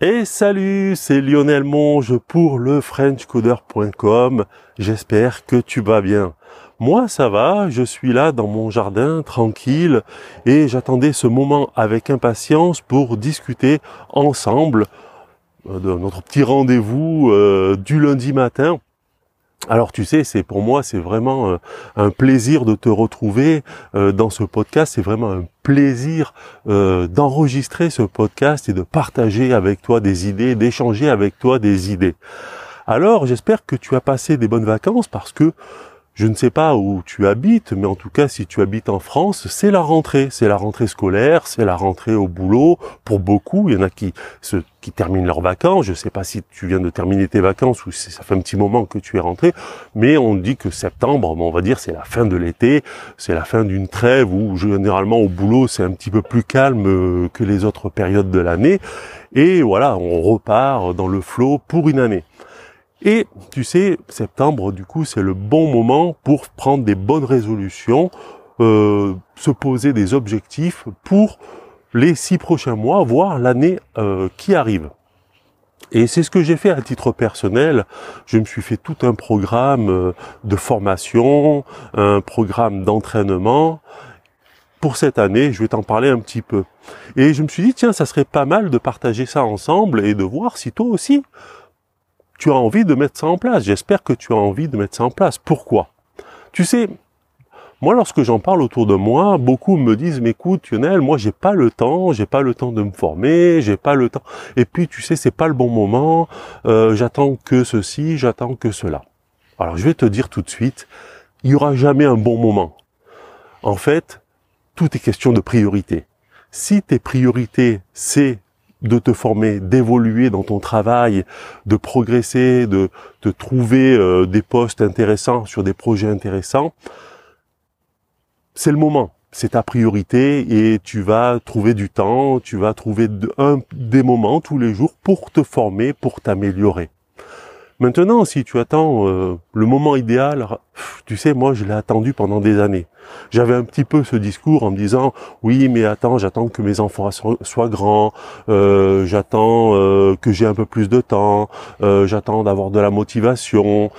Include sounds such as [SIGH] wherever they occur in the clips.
Et salut, c'est Lionel Monge pour le frenchcoder.com. J'espère que tu vas bien. Moi, ça va, je suis là dans mon jardin, tranquille, et j'attendais ce moment avec impatience pour discuter ensemble euh, de notre petit rendez-vous euh, du lundi matin alors tu sais, c'est pour moi c'est vraiment euh, un, plaisir de te retrouver dans ce podcast. C'est vraiment un plaisir euh, d'enregistrer ce podcast et de partager avec toi des idées, d'échanger avec toi des idées. Alors j'espère que tu as passé des bonnes vacances parce que je ne sais pas où tu habites, mais en tout cas, si tu habites en France, c'est la rentrée. C'est la rentrée scolaire, c'est la rentrée au boulot. Pour beaucoup, il y en a qui, se, qui terminent leurs vacances. Je ne sais pas si tu viens de terminer tes vacances ou si ça fait un petit moment que tu es rentré. Mais on dit que septembre, on va dire, c'est la fin de l'été. C'est la fin d'une trêve où généralement au boulot, c'est un petit peu plus calme euh, que les autres périodes de l'année. Et voilà, on repart dans le flot pour une année. Et tu sais, septembre, du coup, c'est le bon moment pour prendre des bonnes résolutions, euh, se poser des objectifs pour les six prochains mois, voire l'année euh, qui arrive. Et c'est ce que j'ai fait à titre personnel. Je me suis fait tout un programme euh, de formation, un programme d'entraînement. Pour cette année, je vais t'en parler un petit peu. Et je me suis dit, tiens, ça serait pas mal de partager ça ensemble et de voir si toi aussi, tu as envie de mettre ça en place. J'espère que tu as envie de mettre ça en place. Pourquoi? Tu sais, moi, lorsque j'en parle autour de moi, beaucoup me disent, mais écoute, Lionel, moi, j'ai pas le temps, j'ai pas le temps de me former, j'ai pas le temps. Et puis, tu sais, c'est pas le bon moment. Euh, j'attends que ceci, j'attends que cela. Alors, je vais te dire tout de suite, il y aura jamais un bon moment. En fait, tout est question de priorité. Si tes priorités, c'est de te former, d'évoluer dans ton travail, de progresser, de, de trouver euh, des postes intéressants sur des projets intéressants, c'est le moment. C'est ta priorité et tu vas trouver du temps, tu vas trouver des moments tous les jours pour te former, pour t'améliorer. Maintenant, si tu attends euh, le moment idéal, tu sais, moi, je l'ai attendu pendant des années. J'avais un petit peu ce discours en me disant, oui, mais attends, j'attends que mes enfants soient, grands, euh, j'attends euh, que j'ai un peu plus de temps, j'attends d'avoir de la motivation,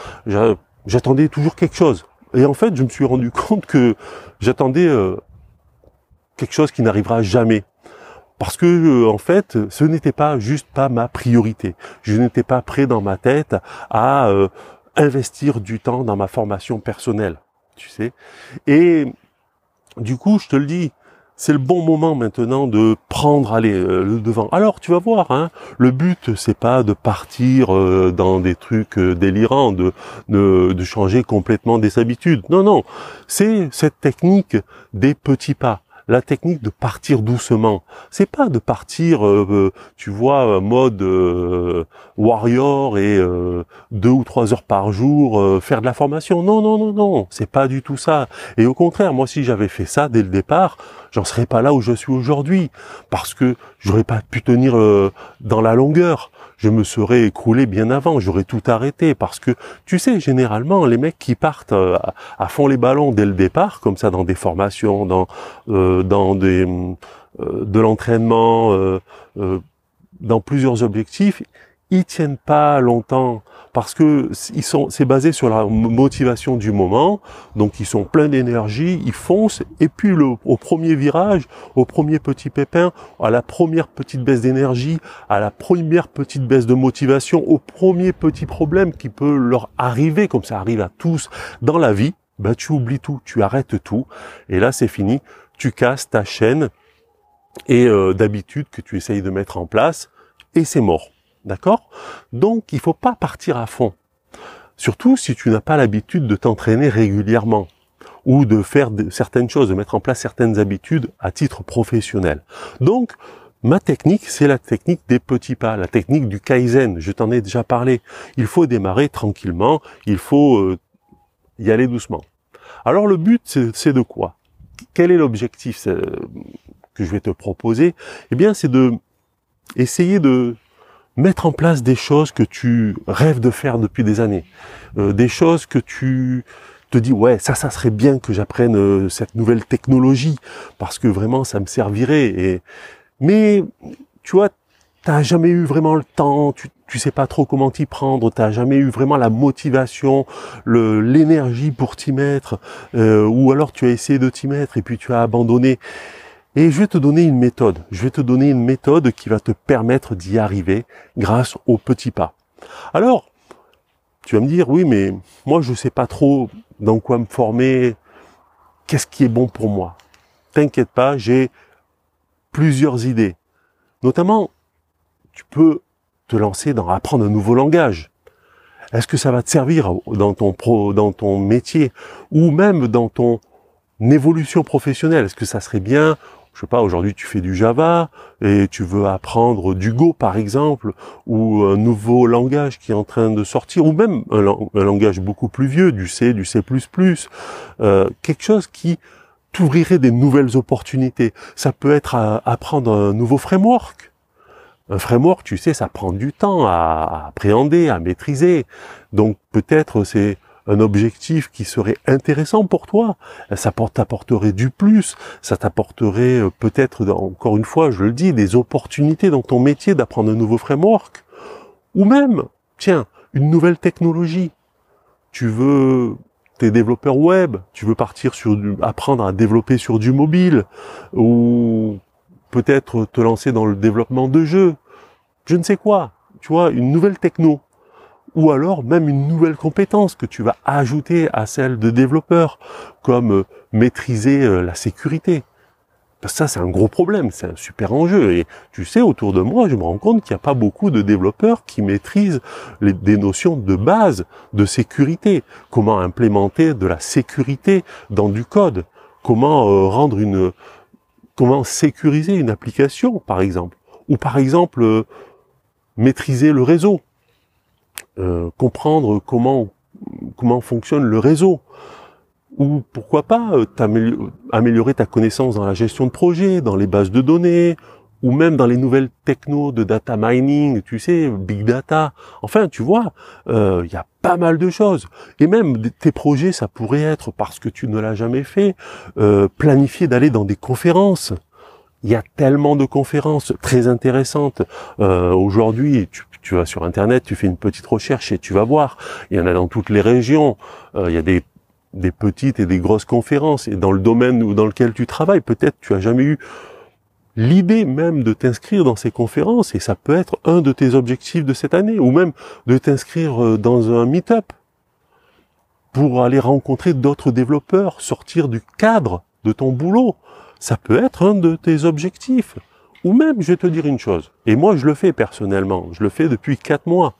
j'attendais toujours quelque chose. Et en fait, je me suis rendu [LAUGHS] compte que j'attendais quelque chose qui n'arrivera jamais parce que euh, en fait, ce n'était pas juste pas ma priorité. Je n'étais pas prêt dans ma tête à euh, investir du temps dans ma formation personnelle, tu sais. Et du coup, je te le dis, c'est le bon moment maintenant de prendre allez, euh, le devant. Alors tu vas voir, hein, le but c'est pas de partir dans des trucs délirants, de, de changer complètement des habitudes. Non, non, c'est cette technique des petits pas la technique de partir doucement. C'est pas de partir, euh, euh, tu vois, mode euh, warrior et deux ou trois heures par jour faire de la formation. Non, non, non, non, c'est pas du tout ça. Et au contraire, moi, si j'avais fait ça dès le départ, j'en serais pas là où je suis aujourd'hui, parce que j'aurais pas pu tenir dans la longueur je me serais écroulé bien avant, j'aurais tout arrêté parce que tu sais généralement les mecs qui partent euh, à, fond les ballons dès le départ comme ça dans des formations, dans euh, dans des euh, de l'entraînement, dans plusieurs objectifs, ils tiennent pas longtemps parce que ils sont, c'est basé sur la motivation du moment, donc ils sont pleins d'énergie, ils foncent, et puis le, au premier virage, au premier petit pépin, à la première petite baisse d'énergie, à la première petite baisse de motivation, au premier petit problème qui peut leur arriver, comme ça arrive à tous dans la vie, bah tu oublies tout, tu arrêtes tout, et là c'est fini, tu casses ta chaîne et euh, d'habitude que tu essayes de mettre en place, et c'est mort. D'accord? Donc, il faut pas partir à fond. Surtout si tu n'as pas l'habitude de t'entraîner régulièrement ou de faire certaines choses, de mettre en place certaines habitudes à titre professionnel. Donc, ma technique, c'est la technique des petits pas, la technique du kaizen. Je t'en ai déjà parlé. Il faut démarrer tranquillement, il faut euh, y aller doucement. Alors le but, c'est de quoi? Quel est l'objectif euh, que je vais te proposer? Eh bien, c'est de essayer de mettre en place des choses que tu rêves de faire depuis des années, euh, des choses que tu te dis ouais ça ça serait bien que j'apprenne euh, cette nouvelle technologie parce que vraiment ça me servirait et mais tu vois t'as jamais eu vraiment le temps, tu, tu sais pas trop comment t'y prendre, t'as jamais eu vraiment la motivation, l'énergie pour t'y mettre, euh, ou alors tu as essayé de t'y mettre et puis tu as abandonné. Et je vais te donner une méthode. Je vais te donner une méthode qui va te permettre d'y arriver grâce aux petits pas. Alors, tu vas me dire, oui, mais moi je sais pas trop dans quoi me former, qu'est-ce qui est bon pour moi? T'inquiète pas, j'ai plusieurs idées. Notamment, tu peux te lancer dans apprendre un nouveau langage. Est-ce que ça va te servir dans ton pro, dans ton métier ou même dans ton évolution professionnelle? Est-ce que ça serait bien je sais pas, aujourd'hui tu fais du Java et tu veux apprendre du Go par exemple, ou un nouveau langage qui est en train de sortir, ou même un, langage beaucoup plus vieux, du C, du C++, euh, quelque chose qui t'ouvrirait des nouvelles opportunités. Ça peut être apprendre un nouveau framework. Un framework, tu sais, ça prend du temps à appréhender, à maîtriser. Donc peut-être c'est un objectif qui serait intéressant pour toi, ça t'apporterait du plus, ça t'apporterait euh, peut-être, encore une fois, je le dis, des opportunités dans ton métier d'apprendre un nouveau framework, ou même, tiens, une nouvelle technologie. Tu veux, t'es développeur web, tu veux partir sur du, apprendre à développer sur du mobile, ou peut-être te lancer dans le développement de jeux, je ne sais quoi, tu vois, une nouvelle techno ou alors même une nouvelle compétence que tu vas ajouter à celle de développeur, comme euh, maîtriser euh, la sécurité. Parce que ça, c'est un gros problème, c'est un super enjeu. Et tu sais, autour de moi, je me rends compte qu'il n'y a pas beaucoup de développeurs qui maîtrisent des notions de base de sécurité. Comment implémenter de la sécurité dans du code. Comment euh, rendre une, comment sécuriser une application, par exemple. Ou par exemple, maîtriser le réseau euh, comprendre comment comment fonctionne le réseau ou pourquoi pas euh, améliorer ta connaissance dans la gestion de projet, dans les bases de données, ou même dans les nouvelles technos de data mining, tu sais, big data. Enfin, tu vois, euh, il y a pas mal de choses. Et même tes projets, ça pourrait être, parce que tu ne l'as jamais fait, planifier d'aller dans des conférences. Il y a tellement de conférences très intéressantes. Aujourd'hui, tu, tu, vas sur Internet, tu fais une petite recherche et tu vas voir. Il y en a dans toutes les régions. Euh, il y a des, des petites et des grosses conférences. Et dans le domaine dans lequel tu travailles, peut-être tu as jamais eu l'idée même de t'inscrire dans ces conférences. Et ça peut être un de tes objectifs de cette année. Ou même de t'inscrire euh, dans un meet-up pour aller rencontrer d'autres développeurs, sortir du cadre de ton boulot ça peut être un de tes objectifs. Ou même, je vais te dire une chose, et moi je le fais personnellement, je le fais depuis quatre mois.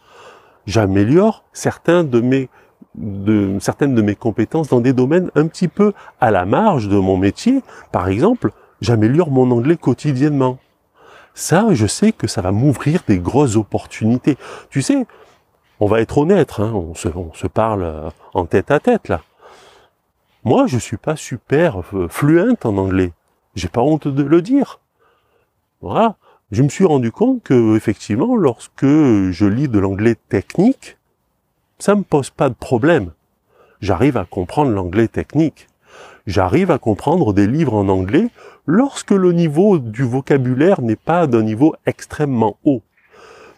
J'améliore certains de mes, de, certaines de mes compétences dans des domaines un petit peu à la marge de mon métier. Par exemple, j'améliore mon anglais quotidiennement. Ça, je sais que ça va m'ouvrir des grosses opportunités. Tu sais, on va être honnête, hein, on, se, on se parle euh, en tête à tête là. Moi, je suis pas super euh, fluente en anglais. J'ai pas honte de le dire. Voilà. Je me suis rendu compte que, effectivement, lorsque je lis de l'anglais technique, ça me pose pas de problème. J'arrive à comprendre l'anglais technique. J'arrive à comprendre des livres en anglais lorsque le niveau du vocabulaire n'est pas d'un niveau extrêmement haut.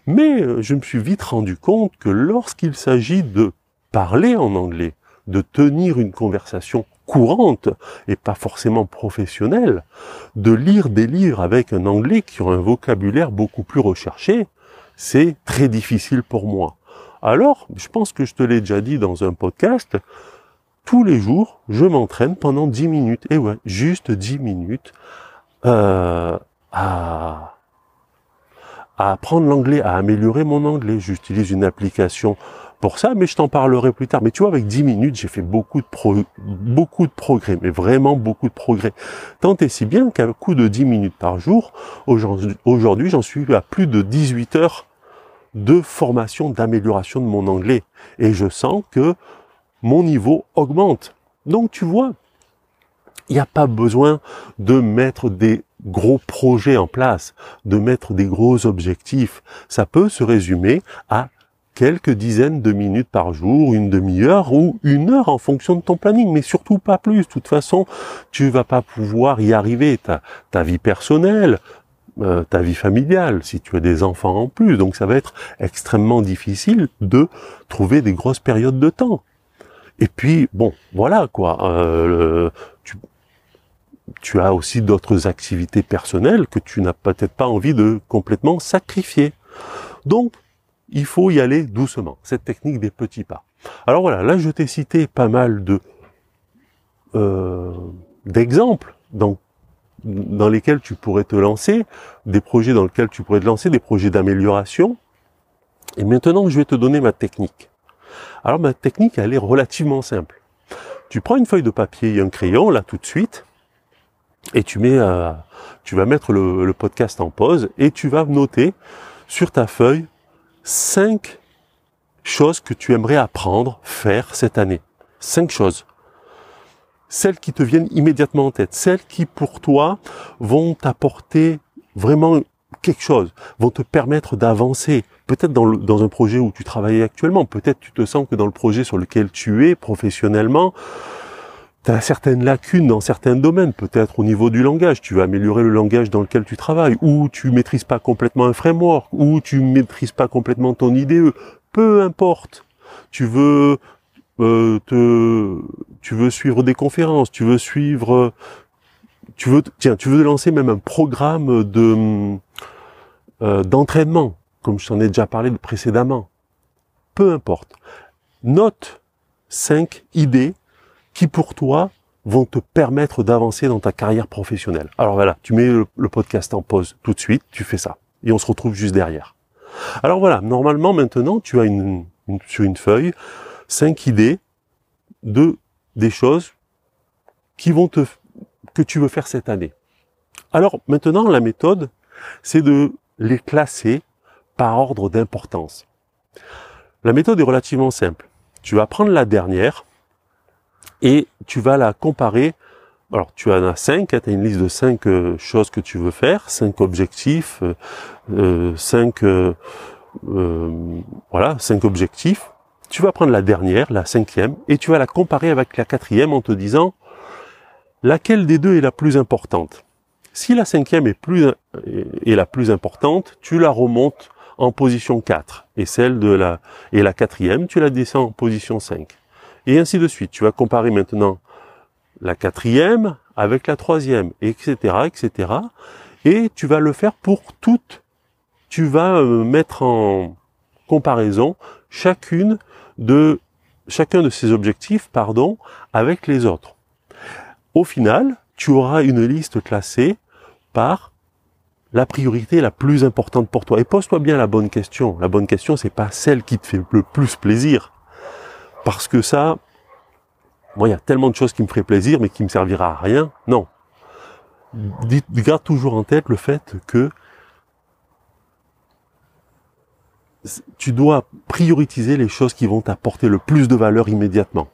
Mais euh, je me suis vite rendu compte que lorsqu'il s'agit de parler en anglais, de tenir une conversation courante et pas forcément professionnelle, de lire des livres avec un anglais qui ont un vocabulaire beaucoup plus recherché, c'est très difficile pour moi. Alors, je pense que je te l'ai déjà dit dans un podcast, tous les jours, je m'entraîne pendant 10 minutes. Et ouais, juste 10 minutes euh, à, à apprendre l'anglais, à améliorer mon anglais. J'utilise une application pour ça, mais je t'en parlerai plus tard. Mais tu vois, avec 10 minutes, j'ai fait beaucoup de, pro beaucoup de progrès, mais vraiment beaucoup de progrès. Tant et si bien qu'à coup de 10 minutes par jour, aujourd'hui, j'en suis à plus de 18 heures de formation, d'amélioration de mon anglais. Et je sens que mon niveau augmente. Donc tu vois, il n'y a pas besoin de mettre des gros projets en place, de mettre des gros objectifs. Ça peut se résumer à quelques dizaines de minutes par jour, une demi-heure ou une heure en fonction de ton planning, mais surtout pas plus. De toute façon, tu vas pas pouvoir y arriver. Ta, vie personnelle, euh, ta vie familiale, si tu as des enfants en plus. Donc ça va être extrêmement difficile de trouver des grosses périodes de temps. Et puis, bon, voilà quoi. Euh, tu, tu as aussi d'autres activités personnelles que tu n'as peut-être pas envie de complètement sacrifier. Donc, il faut y aller doucement. Cette technique des petits pas. Alors voilà, là je t'ai cité pas mal de euh, d'exemples dans, dans lesquels tu pourrais te lancer, des projets dans lesquels tu pourrais te lancer, des projets d'amélioration. Et maintenant, je vais te donner ma technique. Alors ma technique, elle est relativement simple. Tu prends une feuille de papier et un crayon, là tout de suite, et tu mets, euh, tu vas mettre le, le, podcast en pause et tu vas noter sur ta feuille cinq choses que tu aimerais apprendre, faire cette année. Cinq choses. Celles qui te viennent immédiatement en tête, celles qui pour toi vont t'apporter vraiment quelque chose, vont te permettre d'avancer. Peut-être dans, dans un projet où tu travailles actuellement, peut-être tu te sens que dans le projet sur lequel tu es professionnellement, tu as certaines lacunes dans certains domaines, peut-être au niveau du langage, tu veux améliorer le langage dans lequel tu travailles, ou tu maîtrises pas complètement un framework, ou tu maîtrises pas complètement ton IDE, peu importe. Tu veux euh, te, tu veux suivre des conférences, tu veux suivre, tu veux, tiens, tu veux lancer même un programme de euh, d'entraînement, comme je t'en ai déjà parlé précédemment. Peu importe. Note cinq idées qui pour toi vont te permettre d'avancer dans ta carrière professionnelle. Alors voilà, tu mets le, podcast en pause tout de suite, tu fais ça. Et on se retrouve juste derrière. Alors voilà, normalement maintenant tu as une, une, sur une feuille cinq idées de des choses qui vont te que tu veux faire cette année. Alors maintenant la méthode c'est de les classer par ordre d'importance. La méthode est relativement simple. Tu vas prendre la dernière et tu vas la comparer. Alors tu en as cinq, hein, tu as une liste de cinq euh, choses que tu veux faire, cinq objectifs, euh, euh cinq euh, voilà, cinq objectifs. Tu vas prendre la dernière, la cinquième, et tu vas la comparer avec la quatrième en te disant laquelle des deux est la plus importante? Si la cinquième est, plus, est la plus importante, tu la remontes en position 4, et celle de la, et la quatrième, tu la descends en position 5 et ainsi de suite. Tu vas comparer maintenant la quatrième avec la troisième, etc., etc. Et tu vas le faire pour toutes. Tu vas euh, mettre en comparaison chacune de chacun de ces objectifs, pardon, avec les autres. Au final, tu auras une liste classée par la priorité la plus importante pour toi. Et pose-toi bien la bonne question. La bonne question, c'est pas celle qui te fait le plus plaisir. Parce que ça, moi, il y a tellement de choses qui me feraient plaisir, mais qui me servira à rien. Non. garde toujours en tête le fait que tu dois prioriser les choses qui vont t'apporter le plus de valeur immédiatement,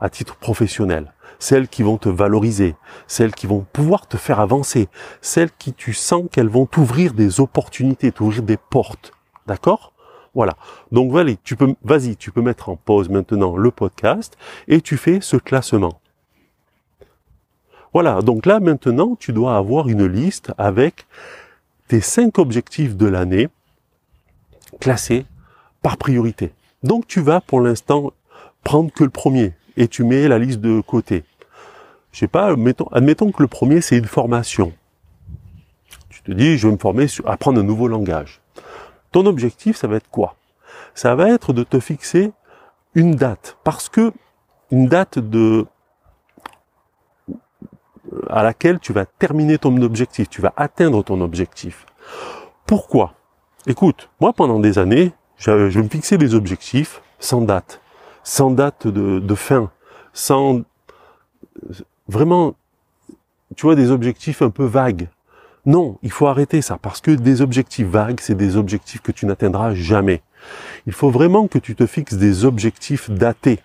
à titre professionnel. Celles qui vont te valoriser, celles qui vont pouvoir te faire avancer, celles qui tu sens qu'elles vont t'ouvrir des opportunités, t'ouvrir des portes. D'accord? Voilà. Donc voilà, tu peux, vas-y, tu peux mettre en pause maintenant le podcast et tu fais ce classement. Voilà. Donc là maintenant, tu dois avoir une liste avec tes cinq objectifs de l'année classés par priorité. Donc tu vas pour l'instant prendre que le premier et tu mets la liste de côté. Je sais pas, admettons, admettons que le premier c'est une formation. Tu te dis, je vais me former sur apprendre un nouveau langage. Ton objectif, ça va être quoi? Ça va être de te fixer une date, parce que une date de à laquelle tu vas terminer ton objectif, tu vas atteindre ton objectif. Pourquoi? Écoute, moi pendant des années, je, me fixais des objectifs sans date, sans date de, de fin, sans vraiment, tu vois, des objectifs un peu vagues. Non, il faut arrêter ça, parce que des objectifs vagues, c'est des objectifs que tu n'atteindras jamais. Il faut vraiment que tu te fixes des objectifs datés,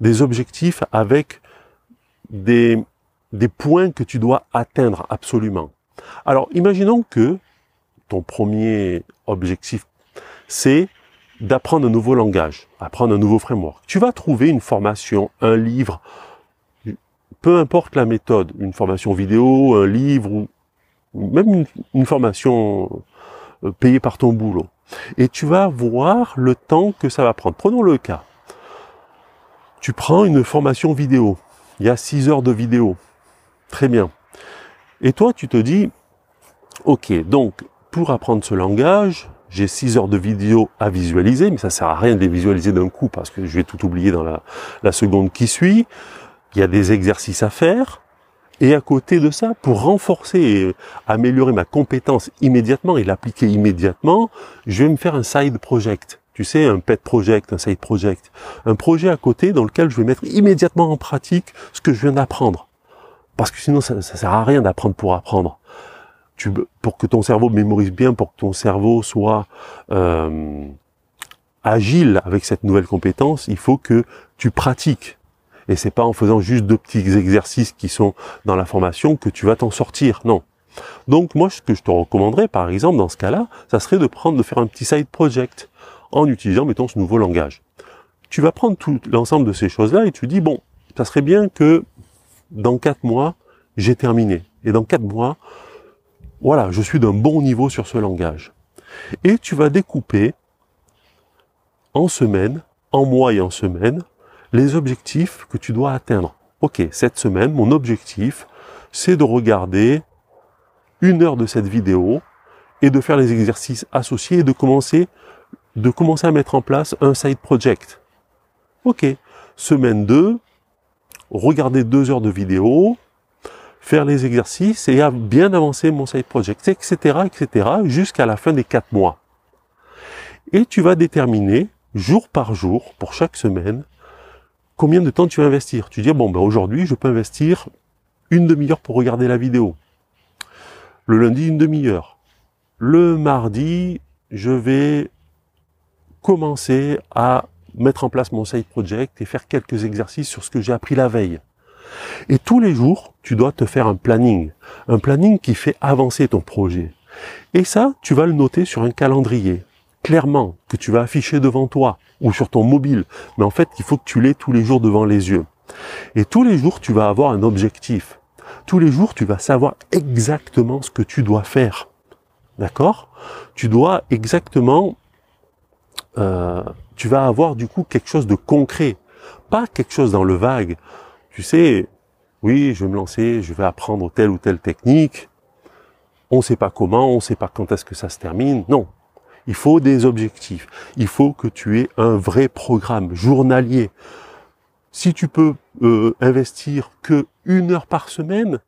des objectifs avec des, points que tu dois atteindre absolument. Alors, imaginons que ton premier objectif, c'est d'apprendre un nouveau langage, apprendre un nouveau framework. Tu vas trouver une formation, un livre, peu importe la méthode, une formation vidéo, un livre ou même une, formation euh, payée par ton boulot. Et tu vas voir le temps que ça va prendre. Prenons le cas. Tu prends une formation vidéo. Il y a 6 heures de vidéo. Très bien. Et toi, tu te dis, ok, donc pour apprendre ce langage, j'ai 6 heures de vidéo à visualiser, mais ça sert à rien de les visualiser d'un coup parce que je vais tout oublier dans la, la seconde qui suit. Il y a des exercices à faire. Et à côté de ça, pour renforcer et améliorer ma compétence immédiatement et l'appliquer immédiatement, je vais me faire un side project. Tu sais, un pet project, un side project. Un projet à côté dans lequel je vais mettre immédiatement en pratique ce que je viens d'apprendre. Parce que sinon, ça, ça sert à rien d'apprendre pour apprendre. Tu, pour que ton cerveau mémorise bien, pour que ton cerveau soit euh, agile avec cette nouvelle compétence, il faut que tu pratiques. Et c'est pas en faisant juste deux petits exercices qui sont dans la formation que tu vas t'en sortir. Non. Donc moi, ce que je te recommanderais, par exemple, dans ce cas-là, ça serait de prendre, de faire un petit side project en utilisant, mettons, ce nouveau langage. Tu vas prendre tout l'ensemble de ces choses-là et tu dis, bon, ça serait bien que dans quatre mois, j'ai terminé. Et dans quatre mois, voilà, je suis d'un bon niveau sur ce langage. Et tu vas découper en semaines, en mois et en semaines, les objectifs que tu dois atteindre. Ok, cette semaine, mon objectif, c'est de regarder une heure de cette vidéo et de faire les exercices associés et de commencer, de commencer à mettre en place un side project. Ok, semaine 2, regarder deux heures de vidéo, faire les exercices et bien avancer mon side project, etc., etc., jusqu'à la fin des quatre mois. Et tu vas déterminer, jour par jour, pour chaque semaine, combien de temps tu vas investir. Tu dis, bon, ben aujourd'hui, je peux investir une demi-heure pour regarder la vidéo. Le lundi, une demi-heure. Le mardi, je vais commencer à mettre en place mon side project et faire quelques exercices sur ce que j'ai appris la veille. Et tous les jours, tu dois te faire un planning. Un planning qui fait avancer ton projet. Et ça, tu vas le noter sur un calendrier clairement, que tu vas afficher devant toi ou sur ton mobile. Mais en fait, il faut que tu l'aies tous les jours devant les yeux. Et tous les jours, tu vas avoir un objectif. Tous les jours, tu vas savoir exactement ce que tu dois faire. D'accord? Tu dois exactement... Euh, tu vas avoir du coup quelque chose de concret. Pas quelque chose dans le vague. Tu sais, oui, je vais me lancer, je vais apprendre telle ou telle technique. On ne sait pas comment, on ne sait pas quand est-ce que ça se termine. Non, il faut des objectifs. Il faut que tu aies un vrai programme journalier. Si tu peux euh, investir que une heure par semaine,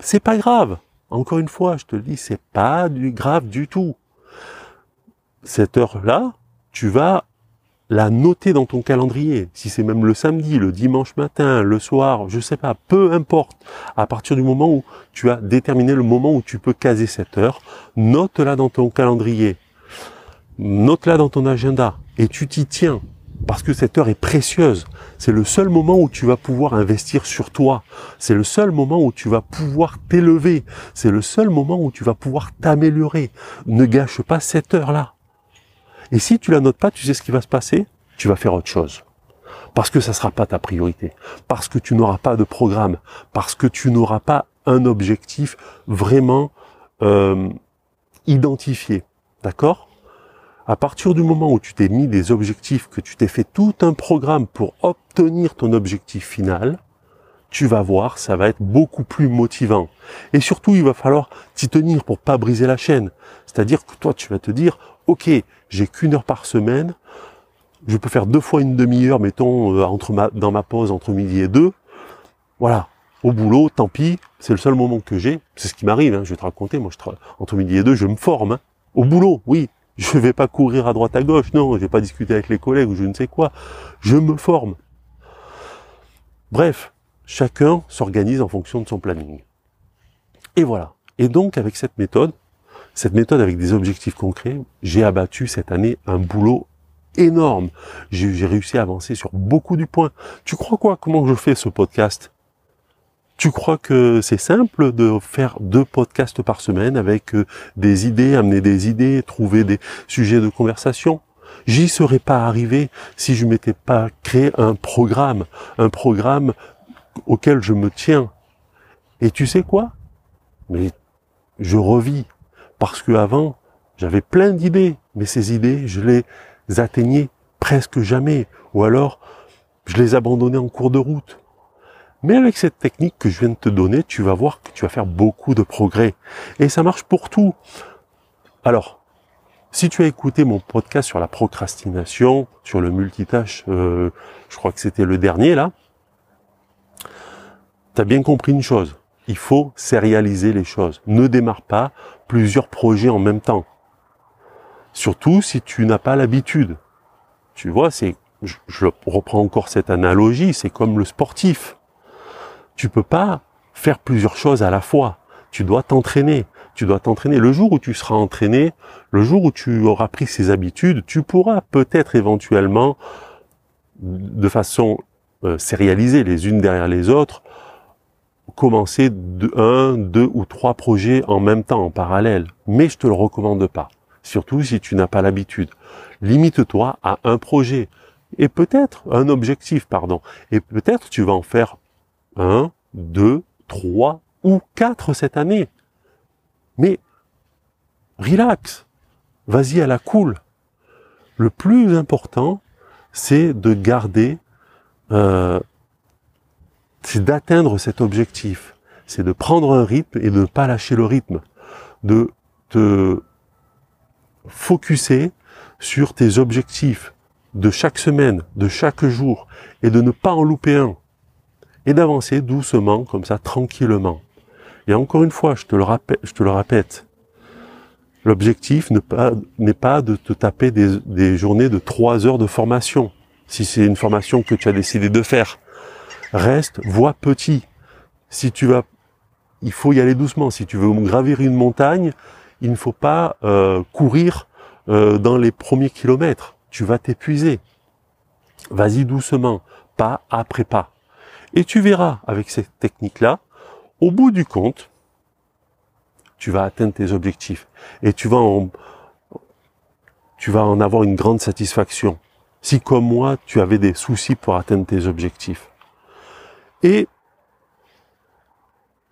c'est pas grave. Encore une fois, je te le dis, c'est pas grave du tout. Cette heure-là, tu vas la noter dans ton calendrier. Si c'est même le samedi, le dimanche matin, le soir, je sais pas, peu importe. À partir du moment où tu as déterminé le moment où tu peux caser cette heure, note-la dans ton calendrier note-la dans ton agenda et tu t'y tiens parce que cette heure est précieuse. C'est le seul moment où tu vas pouvoir investir sur toi. C'est le seul moment où tu vas pouvoir t'élever. C'est le seul moment où tu vas pouvoir t'améliorer. Ne gâche pas cette heure-là. Et si tu la notes pas, tu sais ce qui va se passer? Tu vas faire autre chose. Parce que ça sera pas ta priorité. Parce que tu n'auras pas de programme. Parce que tu n'auras pas un objectif vraiment euh, identifié. D'accord? À partir du moment où tu t'es mis des objectifs, que tu t'es fait tout un programme pour obtenir ton objectif final, tu vas voir, ça va être beaucoup plus motivant. Et surtout, il va falloir t'y tenir pour pas briser la chaîne. C'est-à-dire que toi, tu vas te dire, ok, j'ai qu'une heure par semaine, je peux faire deux fois une demi-heure, mettons, euh, entre dans ma pause entre midi et deux. Voilà. Au boulot, tant pis, c'est le seul moment que j'ai. C'est ce qui m'arrive, hein, je vais te raconter. Moi, entre midi et deux, je me forme. Hein. Au boulot, oui, je vais pas courir à droite à gauche, non, je vais pas discuter avec les collègues ou je ne sais quoi. Je me forme. Bref, chacun s'organise en fonction de son planning. Et voilà. Et donc, avec cette méthode, cette méthode avec des objectifs concrets, j'ai abattu cette année un boulot énorme. J'ai réussi à avancer sur beaucoup du point. Tu crois quoi? Comment je fais ce podcast? Tu crois que c'est simple de faire deux podcasts par semaine avec euh, des idées, amener des idées, trouver des sujets de conversation? J'y serais pas arrivé si je m'étais pas créé un programme, un programme auquel je me tiens. Et tu sais quoi? Mais je revis. Parce que avant, j'avais plein d'idées, mais ces idées, je les atteignais presque jamais. Ou alors, je les abandonnais en cours de route. Mais avec cette technique que je viens de te donner, tu vas voir que tu vas faire beaucoup de progrès. Et ça marche pour tout. Alors, si tu as écouté mon podcast sur la procrastination, sur le multitâche, euh, je crois que c'était le dernier là, tu as bien compris une chose. Il faut sérialiser les choses. Ne démarre pas plusieurs projets en même temps. Surtout si tu n'as pas l'habitude. Tu vois, c'est, je, je, reprends encore cette analogie, c'est comme le sportif. Tu peux pas faire plusieurs choses à la fois. Tu dois t'entraîner. Tu dois t'entraîner. Le jour où tu seras entraîné, le jour où tu auras pris ces habitudes, tu pourras peut-être éventuellement, de façon euh, sérialisée les unes derrière les autres, commencer un, deux ou trois projets en même temps, en parallèle. Mais je te le recommande pas. Surtout si tu n'as pas l'habitude. Limite-toi à un projet. Et peut-être un objectif, pardon. Et peut-être tu vas en faire un, deux, trois ou quatre cette année. Mais relax. Vas-y à la cool. Le plus important, c'est de garder euh, c'est d'atteindre cet objectif. C'est de prendre un rythme et de ne pas lâcher le rythme. De te focuser sur tes objectifs de chaque semaine, de chaque jour, et de ne pas en louper un. Et d'avancer doucement, comme ça, tranquillement. Et encore une fois, je te le, rappelle, je te le répète, l'objectif n'est pas, de te taper des, des journées de trois heures de formation, si c'est une formation que tu as décidé de faire reste, vois petit. Si tu vas, il faut y aller doucement. Si tu veux gravir une montagne, il ne faut pas euh, courir euh, dans les premiers kilomètres. Tu vas t'épuiser. Vas-y doucement, pas après pas. Et tu verras avec cette technique-là, au bout du compte, tu vas atteindre tes objectifs et tu vas en, tu vas en avoir une grande satisfaction. Si comme moi, tu avais des soucis pour atteindre tes objectifs. Et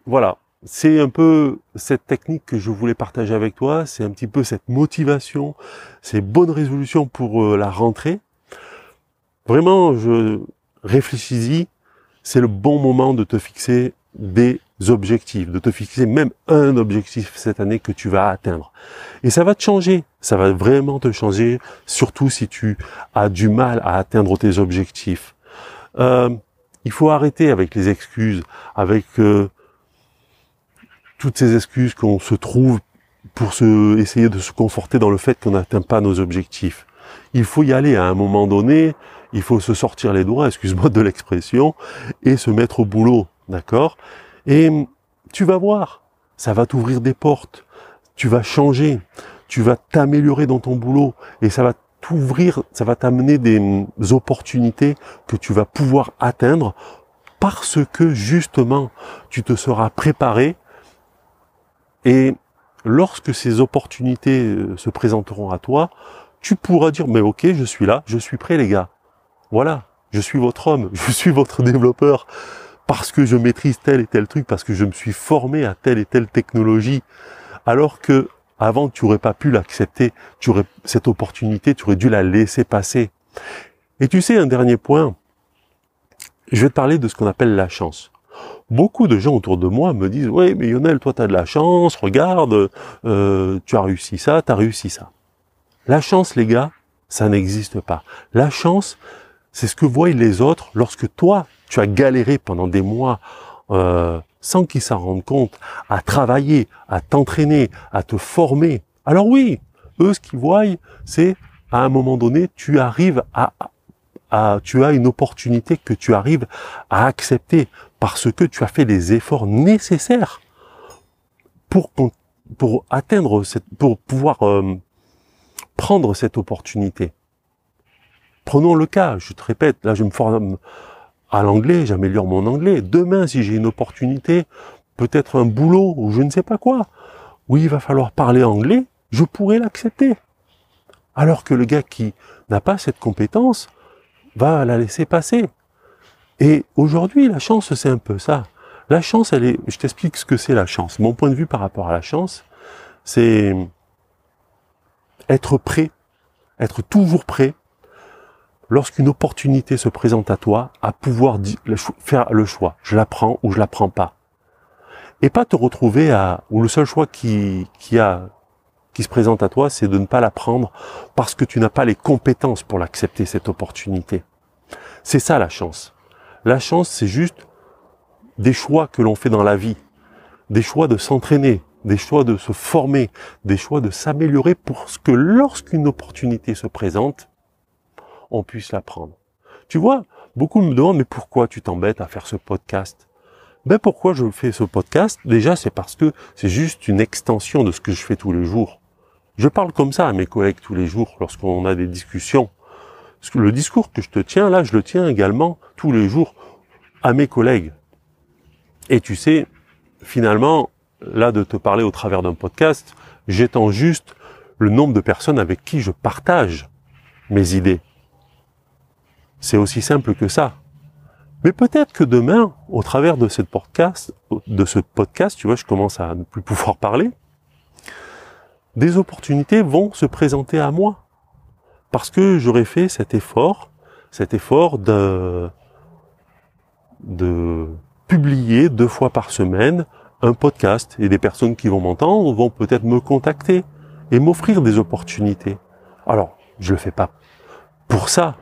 voilà, c'est un peu cette technique que je voulais partager avec toi, c'est un petit peu cette motivation, ces bonnes résolutions pour euh, la rentrée. Vraiment, je réfléchis-y, c'est le bon moment de te fixer des objectifs, de te fixer même un objectif cette année que tu vas atteindre. Et ça va te changer, ça va vraiment te changer, surtout si tu as du mal à atteindre tes objectifs. Euh, il faut arrêter avec les excuses, avec euh, toutes ces excuses qu'on se trouve pour se, essayer de se conforter dans le fait qu'on n'atteint pas nos objectifs. Il faut y aller à un moment donné, il faut se sortir les doigts, excuse-moi de l'expression, et se mettre au boulot, d'accord? Et tu vas voir, ça va t'ouvrir des portes, tu vas changer, tu vas t'améliorer dans ton boulot, et ça va t'ouvrir, ça va t'amener des opportunités que tu vas pouvoir atteindre parce que justement tu te seras préparé et lorsque ces opportunités euh, se présenteront à toi, tu pourras dire mais ok je suis là, je suis prêt les gars. Voilà, je suis votre homme, [LAUGHS] je suis votre développeur parce que je maîtrise tel et tel truc, parce que je me suis formé à telle et telle technologie. Alors que avant, tu aurais pas pu l'accepter. Tu aurais, cette opportunité, tu aurais dû la laisser passer. Et tu sais, un dernier point. Je vais te parler de ce qu'on appelle la chance. Beaucoup de gens autour de moi me disent, oui, mais Lionel, toi, tu as de la chance, regarde, euh, tu as réussi ça, tu as réussi ça. La chance, les gars, ça n'existe pas. La chance, c'est ce que voient les autres lorsque toi, tu as galéré pendant des mois euh, sans qu'ils s'en rendent compte, à travailler, à t'entraîner, à te former. Alors oui, eux, ce qu'ils voient, c'est à un moment donné, tu arrives à, tu as une opportunité que tu arrives à accepter parce que tu as fait les efforts nécessaires pour pour atteindre cette, pour pouvoir euh, prendre cette opportunité. Prenons le cas, je te répète, là je me forme à l'anglais, j'améliore mon anglais. Demain, si j'ai une opportunité, peut-être un boulot ou je ne sais pas quoi, où il va falloir parler anglais, je pourrais l'accepter. Alors que le gars qui n'a pas cette compétence va la laisser passer. Et aujourd'hui, la chance, c'est un peu ça. La chance, elle est, je t'explique ce que c'est la chance. Mon point de vue par rapport à la chance, c'est être prêt, être toujours prêt lorsqu'une opportunité se présente à toi à pouvoir faire le choix. Je la prends ou je la prends pas. Et pas te retrouver à, ou le seul choix qui, qui a, qui se présente à toi, c'est de ne pas la prendre parce que tu n'as pas les compétences pour l'accepter, cette opportunité. C'est ça la chance. La chance, c'est juste des choix que l'on fait dans la vie, des choix de s'entraîner, des choix de se former, des choix de s'améliorer pour que lorsqu'une opportunité se présente, on puisse la prendre. Tu vois, beaucoup me demandent, mais pourquoi tu t'embêtes à faire ce podcast? Ben pourquoi je fais ce podcast? Déjà, c'est parce que c'est juste une extension de ce que je fais tous les jours. Je parle comme ça à mes collègues tous les jours lorsqu'on a des discussions. Le discours que je te tiens là, je le tiens également tous les jours à mes collègues. Et tu sais, finalement, là de te parler au travers d'un podcast, j'étends juste le nombre de personnes avec qui je partage mes idées. C'est aussi simple que ça. Mais peut-être que demain, au travers de cette podcast, de ce podcast, tu vois, je commence à ne plus pouvoir parler, des opportunités vont se présenter à moi. Parce que j'aurais fait cet effort, cet effort de, de publier deux fois par semaine un podcast et des personnes qui vont m'entendre vont peut-être me contacter et m'offrir des opportunités. Alors, je le fais pas pour ça.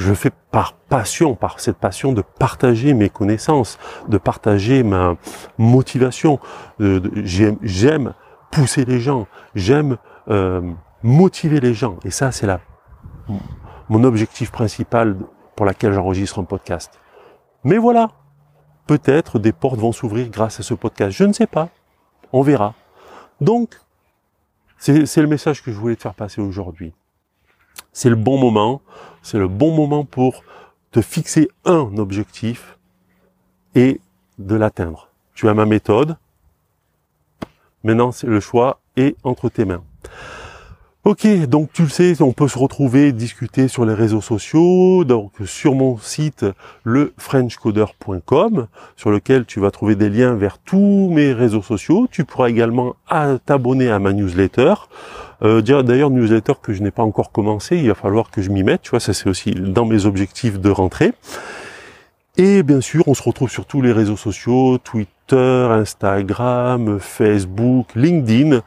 Je fais par passion, par cette passion de partager mes connaissances, de partager ma motivation. J'aime pousser les gens, j'aime euh, motiver les gens. Et ça, c'est mon objectif principal pour laquelle j'enregistre un podcast. Mais voilà, peut-être des portes vont s'ouvrir grâce à ce podcast. Je ne sais pas. On verra. Donc, c'est le message que je voulais te faire passer aujourd'hui. C'est le bon moment. C'est le bon moment pour te fixer un objectif et de l'atteindre. Tu as ma méthode. Maintenant, le choix est entre tes mains. Ok, donc tu le sais, on peut se retrouver, discuter sur les réseaux sociaux, donc sur mon site lefrenchcoder.com, sur lequel tu vas trouver des liens vers tous mes réseaux sociaux. Tu pourras également t'abonner à ma newsletter. Euh, D'ailleurs, newsletter que je n'ai pas encore commencé, il va falloir que je m'y mette. Tu vois, ça c'est aussi dans mes objectifs de rentrée. Et bien sûr, on se retrouve sur tous les réseaux sociaux, Twitter, Instagram, Facebook, LinkedIn.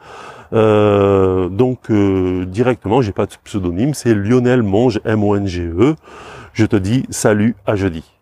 Euh, donc euh, directement, j'ai pas de pseudonyme, c'est Lionel Monge, M-O-N-G-E. Je te dis salut à jeudi.